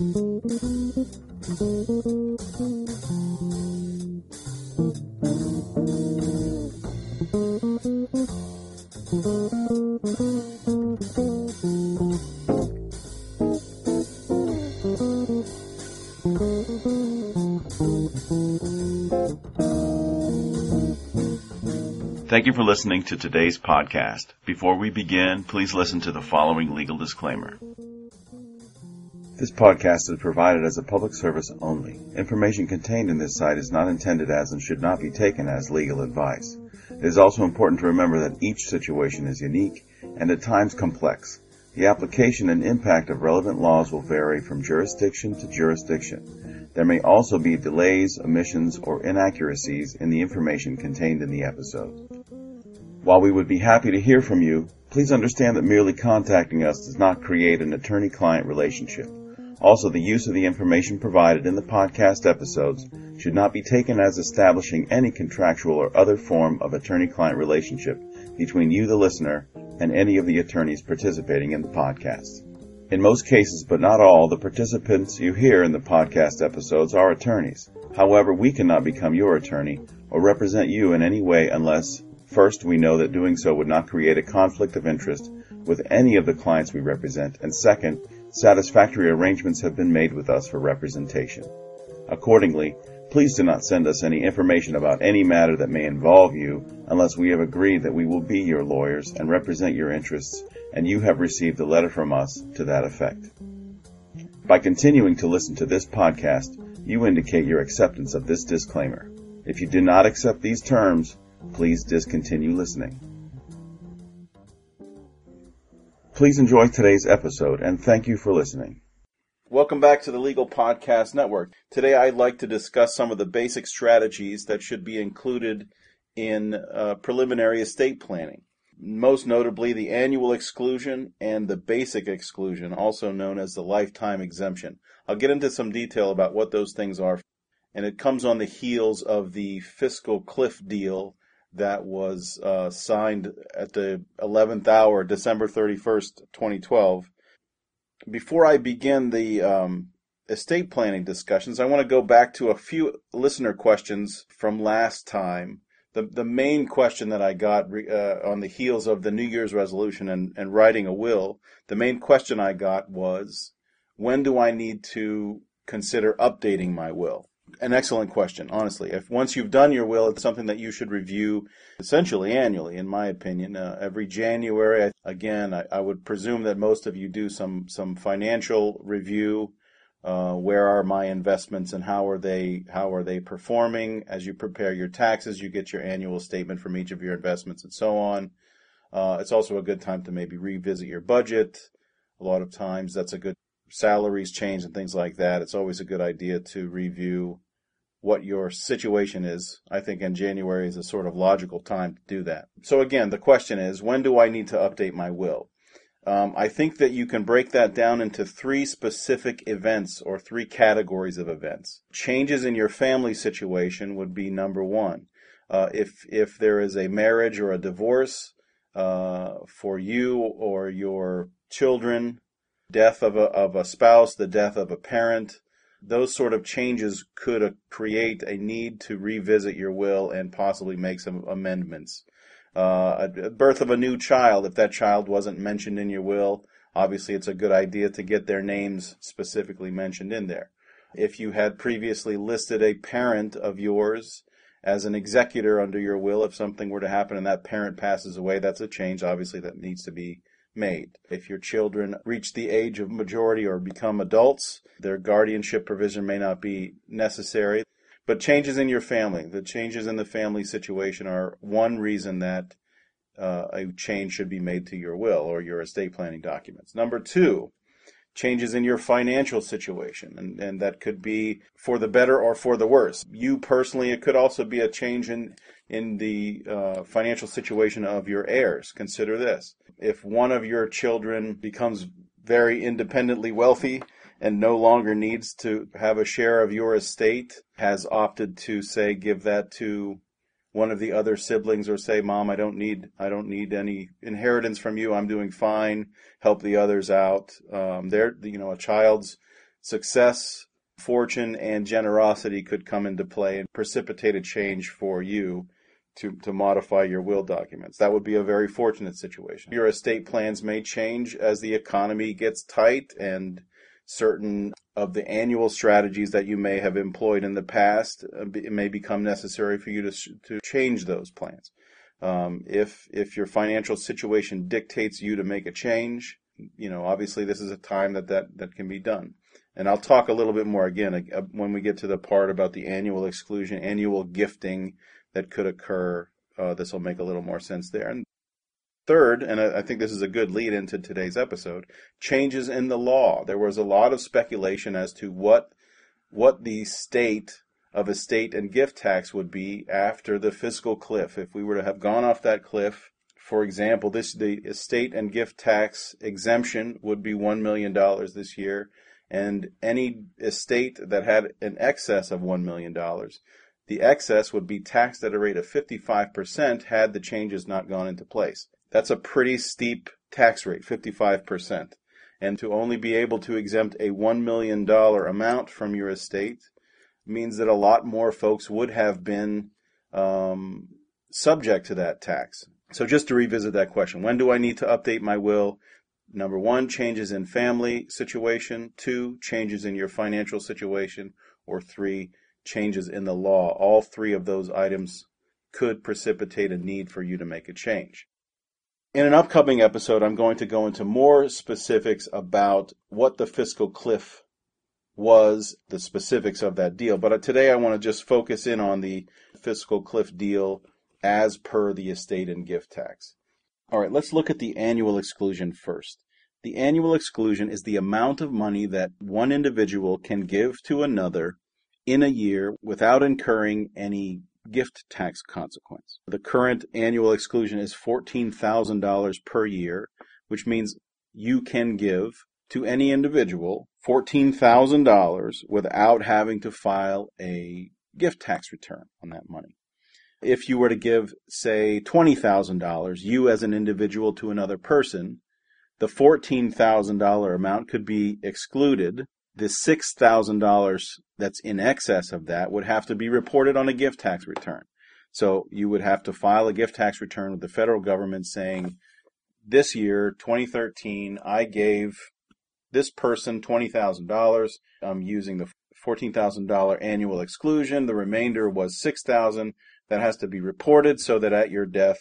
Thank you for listening to today's podcast. Before we begin, please listen to the following legal disclaimer. This podcast is provided as a public service only. Information contained in this site is not intended as and should not be taken as legal advice. It is also important to remember that each situation is unique and at times complex. The application and impact of relevant laws will vary from jurisdiction to jurisdiction. There may also be delays, omissions, or inaccuracies in the information contained in the episode. While we would be happy to hear from you, please understand that merely contacting us does not create an attorney-client relationship. Also, the use of the information provided in the podcast episodes should not be taken as establishing any contractual or other form of attorney-client relationship between you, the listener, and any of the attorneys participating in the podcast. In most cases, but not all, the participants you hear in the podcast episodes are attorneys. However, we cannot become your attorney or represent you in any way unless First, we know that doing so would not create a conflict of interest with any of the clients we represent, and second, satisfactory arrangements have been made with us for representation. Accordingly, please do not send us any information about any matter that may involve you unless we have agreed that we will be your lawyers and represent your interests and you have received a letter from us to that effect. By continuing to listen to this podcast, you indicate your acceptance of this disclaimer. If you do not accept these terms, please discontinue listening. Please enjoy today's episode and thank you for listening. Welcome back to the Legal Podcast Network. Today I'd like to discuss some of the basic strategies that should be included in uh, preliminary estate planning. Most notably, the annual exclusion and the basic exclusion, also known as the lifetime exemption. I'll get into some detail about what those things are, and it comes on the heels of the fiscal cliff deal that was uh, signed at the 11th hour, December 31st, 2012. Before I begin the um, estate planning discussions, I want to go back to a few listener questions from last time. The, the main question that I got uh, on the heels of the New Year's resolution and, and writing a will, the main question I got was when do I need to consider updating my will? An excellent question, honestly. If once you've done your will, it's something that you should review essentially annually, in my opinion. Uh, every January, again, I, I, would presume that most of you do some some financial review. Uh, where are my investments and how are they how are they performing? As you prepare your taxes, you get your annual statement from each of your investments and so on. Uh, it's also a good time to maybe revisit your budget. A lot of times, that's a good salaries change and things like that, it's always a good idea to review what your situation is. I think in January is a sort of logical time to do that. So again, the question is, when do I need to update my will? Um, I think that you can break that down into three specific events or three categories of events. Changes in your family situation would be number one. Uh, if if there is a marriage or a divorce uh, for you or your children, death of a, of a spouse, the death of a parent, those sort of changes could uh, create a need to revisit your will and possibly make some amendments. Uh, a birth of a new child, if that child wasn't mentioned in your will, obviously it's a good idea to get their names specifically mentioned in there. If you had previously listed a parent of yours as an executor under your will, if something were to happen and that parent passes away, that's a change obviously that needs to be made. If your children reach the age of majority or become adults, their guardianship provision may not be necessary. But changes in your family, the changes in the family situation are one reason that uh, a change should be made to your will or your estate planning documents. Number two, changes in your financial situation, and, and that could be for the better or for the worse. You personally, it could also be a change in in the uh, financial situation of your heirs. Consider this: if one of your children becomes very independently wealthy and no longer needs to have a share of your estate, has opted to say give that to one of the other siblings or say mom i don't need i don't need any inheritance from you. I'm doing fine. Help the others out. Um, they're you know a child's success, fortune, and generosity could come into play and precipitate a change for you to, to modify your will documents. That would be a very fortunate situation. Your estate plans may change as the economy gets tight and certain of the annual strategies that you may have employed in the past uh, it may become necessary for you to, to change those plans. Um, if if your financial situation dictates you to make a change, you know obviously this is a time that that, that can be done. And I'll talk a little bit more again uh, when we get to the part about the annual exclusion, annual gifting that could occur. Uh, this will make a little more sense there. And third, and I, I think this is a good lead into today's episode, changes in the law. There was a lot of speculation as to what what the state of estate and gift tax would be after the fiscal cliff. If we were to have gone off that cliff, for example, this the estate and gift tax exemption would be one million dollars this year, and any estate that had an excess of one million dollars the excess would be taxed at a rate of 55% had the changes not gone into place. That's a pretty steep tax rate, 55%. And to only be able to exempt a $1 million amount from your estate means that a lot more folks would have been um, subject to that tax. So just to revisit that question, when do I need to update my will? Number one, changes in family situation. Two, changes in your financial situation. Or three, changes in the law, all three of those items could precipitate a need for you to make a change. In an upcoming episode, I'm going to go into more specifics about what the fiscal cliff was, the specifics of that deal. But uh, today I want to just focus in on the fiscal cliff deal as per the estate and gift tax. All right, let's look at the annual exclusion first. The annual exclusion is the amount of money that one individual can give to another in a year without incurring any gift tax consequence. The current annual exclusion is $14,000 per year, which means you can give to any individual $14,000 without having to file a gift tax return on that money. If you were to give, say, $20,000, you as an individual to another person, the $14,000 amount could be excluded the $6,000 that's in excess of that would have to be reported on a gift tax return. So you would have to file a gift tax return with the federal government saying, this year, 2013, I gave this person $20,000. I'm using the $14,000 annual exclusion. The remainder was 6,000 that has to be reported so that at your death,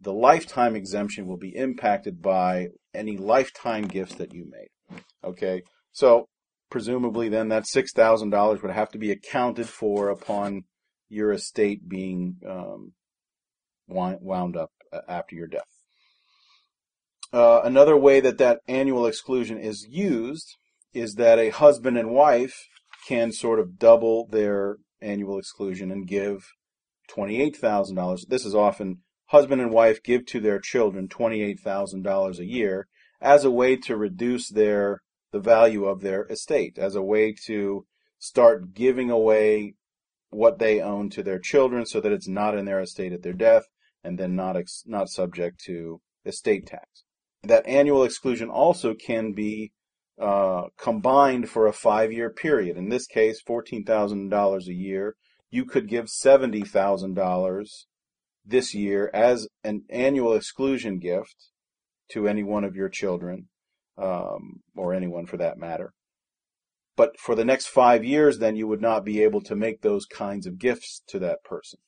the lifetime exemption will be impacted by any lifetime gifts that you made. Okay. So presumably then that $6,000 would have to be accounted for upon your estate being um, wound up uh, after your death. Uh, another way that that annual exclusion is used is that a husband and wife can sort of double their annual exclusion and give $28,000. This is often husband and wife give to their children $28,000 a year as a way to reduce their the value of their estate as a way to start giving away what they own to their children so that it's not in their estate at their death and then not ex- not subject to estate tax. That annual exclusion also can be uh, combined for a five-year period. In this case, fourteen thousand dollars a year. You could give seventy thousand dollars this year as an annual exclusion gift to any one of your children, um, or anyone for that matter. But for the next five years, then you would not be able to make those kinds of gifts to that person.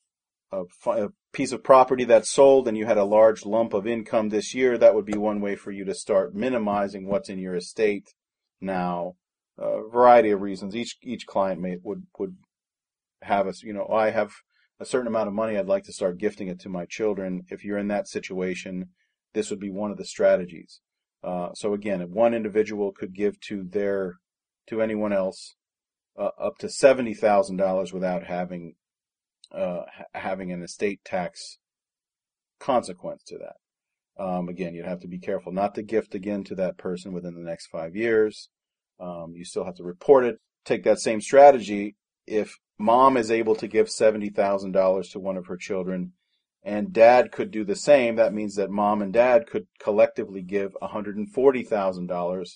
A, a piece of property that's sold and you had a large lump of income this year, that would be one way for you to start minimizing what's in your estate now. A variety of reasons. Each each client may would would have a you know I have a certain amount of money I'd like to start gifting it to my children. If you're in that situation, this would be one of the strategies. Uh, so again, one individual could give to their to anyone else uh, up to seventy thousand dollars without having uh, having an estate tax consequence to that. Um, again, you'd have to be careful not to gift again to that person within the next five years. Um, you still have to report it. Take that same strategy. If mom is able to give seventy thousand dollars to one of her children, and dad could do the same, that means that mom and dad could collectively give $140,000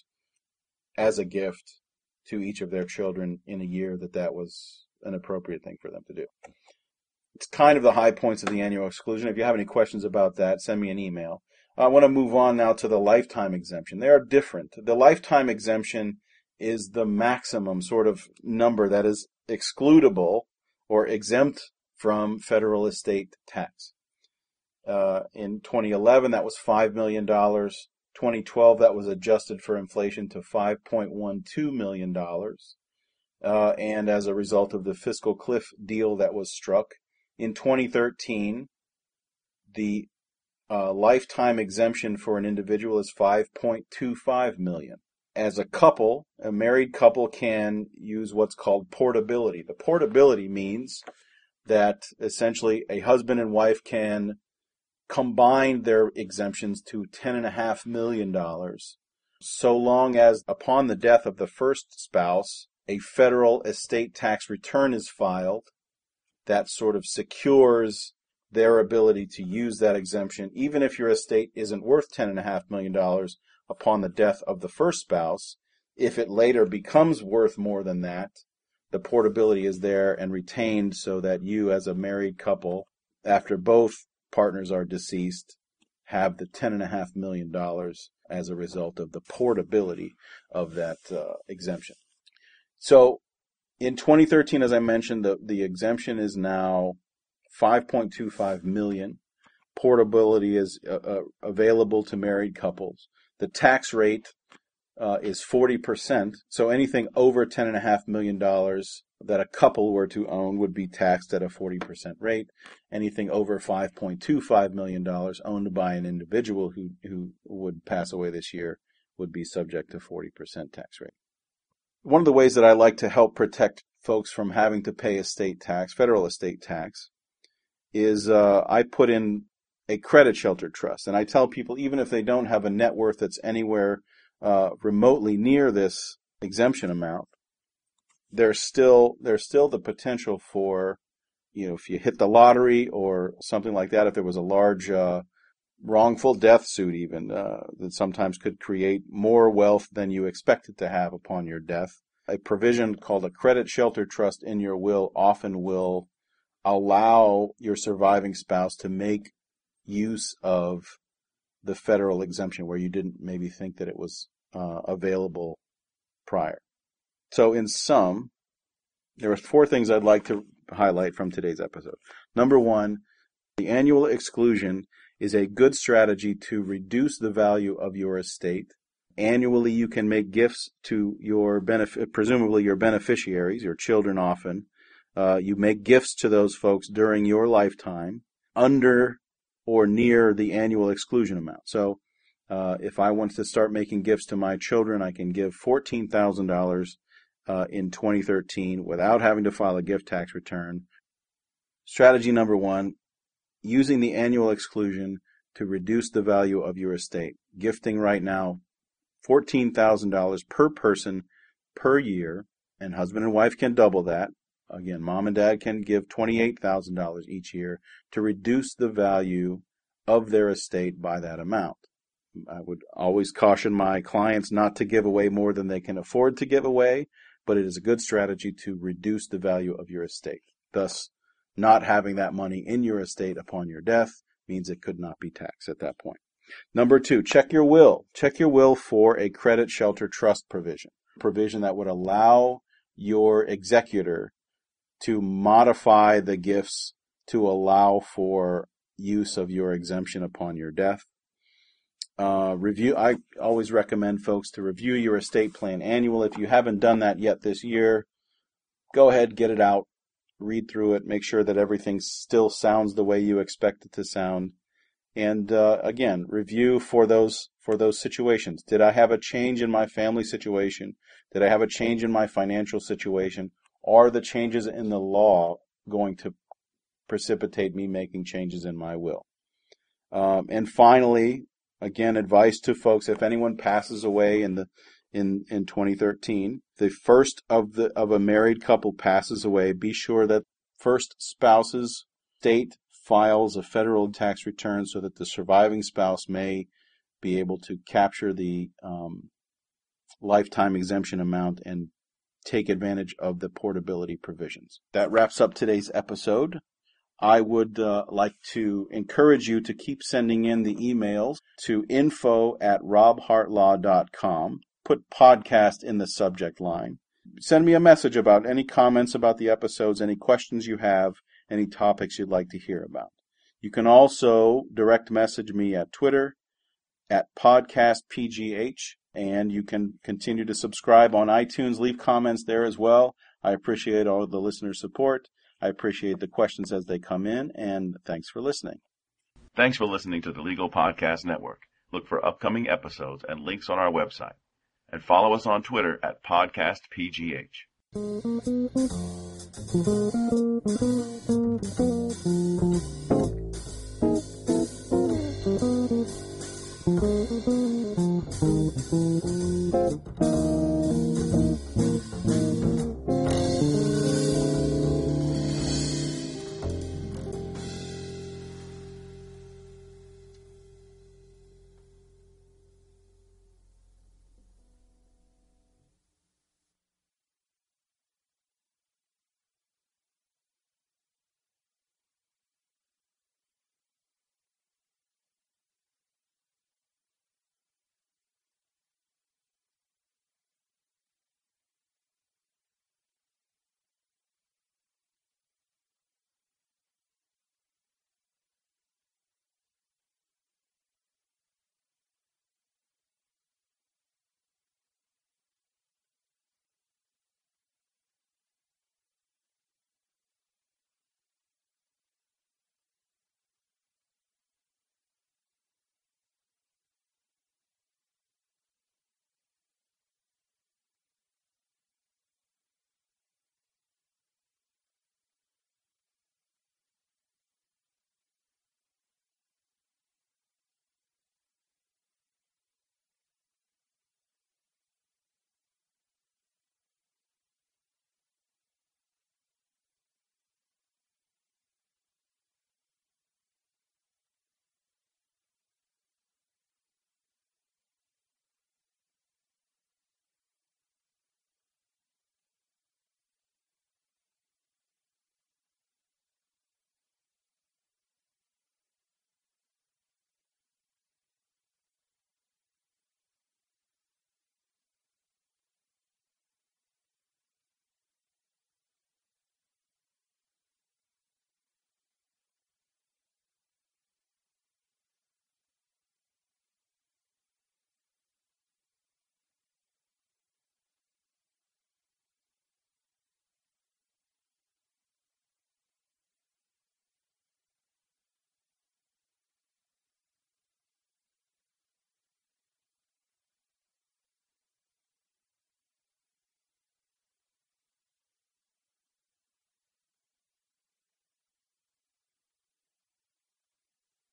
as a gift to each of their children in a year that that was an appropriate thing for them to do. It's kind of the high points of the annual exclusion. If you have any questions about that, send me an email. I want to move on now to the lifetime exemption. They are different. The lifetime exemption is the maximum sort of number that is excludable or exempt from federal estate tax. Uh, in 2011, that was $5 million. 2012, that was adjusted for inflation to $5.12 million. Uh, and as a result of the fiscal cliff deal that was struck in 2013, the uh, lifetime exemption for an individual is 5.25 million. As a couple, a married couple can use what's called portability. The portability means that essentially a husband and wife can combine their exemptions to $10.5 million so long as upon the death of the first spouse, a federal estate tax return is filed that sort of secures their ability to use that exemption, even if your estate isn't worth $10.5 million upon the death of the first spouse. If it later becomes worth more than that, the portability is there and retained so that you, as a married couple, after both partners are deceased, have the $10.5 million as a result of the portability of that uh, exemption. So in 2013, as I mentioned, the, the exemption is now 5.25 million. Portability is uh, uh, available to married couples. The tax rate uh, is 40%. So anything over $10.5 million that a couple were to own would be taxed at a 40% rate. Anything over $5.25 million owned by an individual who, who would pass away this year would be subject to 40% tax rate. One of the ways that I like to help protect folks from having to pay estate tax, federal estate tax, is uh, I put in a credit shelter trust. And I tell people, even if they don't have a net worth that's anywhere uh, remotely near this exemption amount, there's still there's still the potential for, you know, if you hit the lottery or something like that, if there was a large uh, wrongful death suit, even uh, that sometimes could create more wealth than you expected to have upon your death. A provision called a credit shelter trust in your will often will allow your surviving spouse to make use of the federal exemption where you didn't maybe think that it was uh, available prior. So, in sum, there are four things I'd like to highlight from today's episode. Number one, the annual exclusion is a good strategy to reduce the value of your estate. Annually, you can make gifts to your benefit, presumably your beneficiaries, your children often. Uh, you make gifts to those folks during your lifetime under or near the annual exclusion amount. So uh, if I want to start making gifts to my children, I can give $14,000 uh, in 2013 without having to file a gift tax return. Strategy number one using the annual exclusion to reduce the value of your estate. Gifting right now $14,000 per person per year, and husband and wife can double that. Again, mom and dad can give $28,000 each year to reduce the value of their estate by that amount. I would always caution my clients not to give away more than they can afford to give away, but it is a good strategy to reduce the value of your estate. Thus, not having that money in your estate upon your death means it could not be taxed at that point. Number two, check your will. Check your will for a credit shelter trust provision. Provision that would allow your executor to modify the gifts to allow for use of your exemption upon your death. Uh, review. I always recommend folks to review your estate plan annual. If you haven't done that yet this year, go ahead, get it out, read through it, make sure that everything still sounds the way you expect it to sound, and uh, again, review for those for those situations. Did I have a change in my family situation? Did I have a change in my financial situation? Are the changes in the law going to precipitate me making changes in my will? Um, and finally, again, advice to folks: if anyone passes away in the in in 2013, the first of the of a married couple passes away, be sure that first spouse's state files a federal tax return so that the surviving spouse may be able to capture the um, lifetime exemption amount and take advantage of the portability provisions. That wraps up today's episode. I would uh, like to encourage you to keep sending in the emails to info at robhartlaw.com. Put podcast in the subject line. Send me a message about any comments about the episodes, any questions you have, any topics you'd like to hear about. You can also direct message me at Twitter at podcastpgh, and you can continue to subscribe on iTunes. Leave comments there as well. I appreciate all the listener support. I appreciate the questions as they come in, and thanks for listening. Thanks for listening to the Legal Podcast Network. Look for upcoming episodes and links on our website. And follow us on Twitter at PodcastPGH.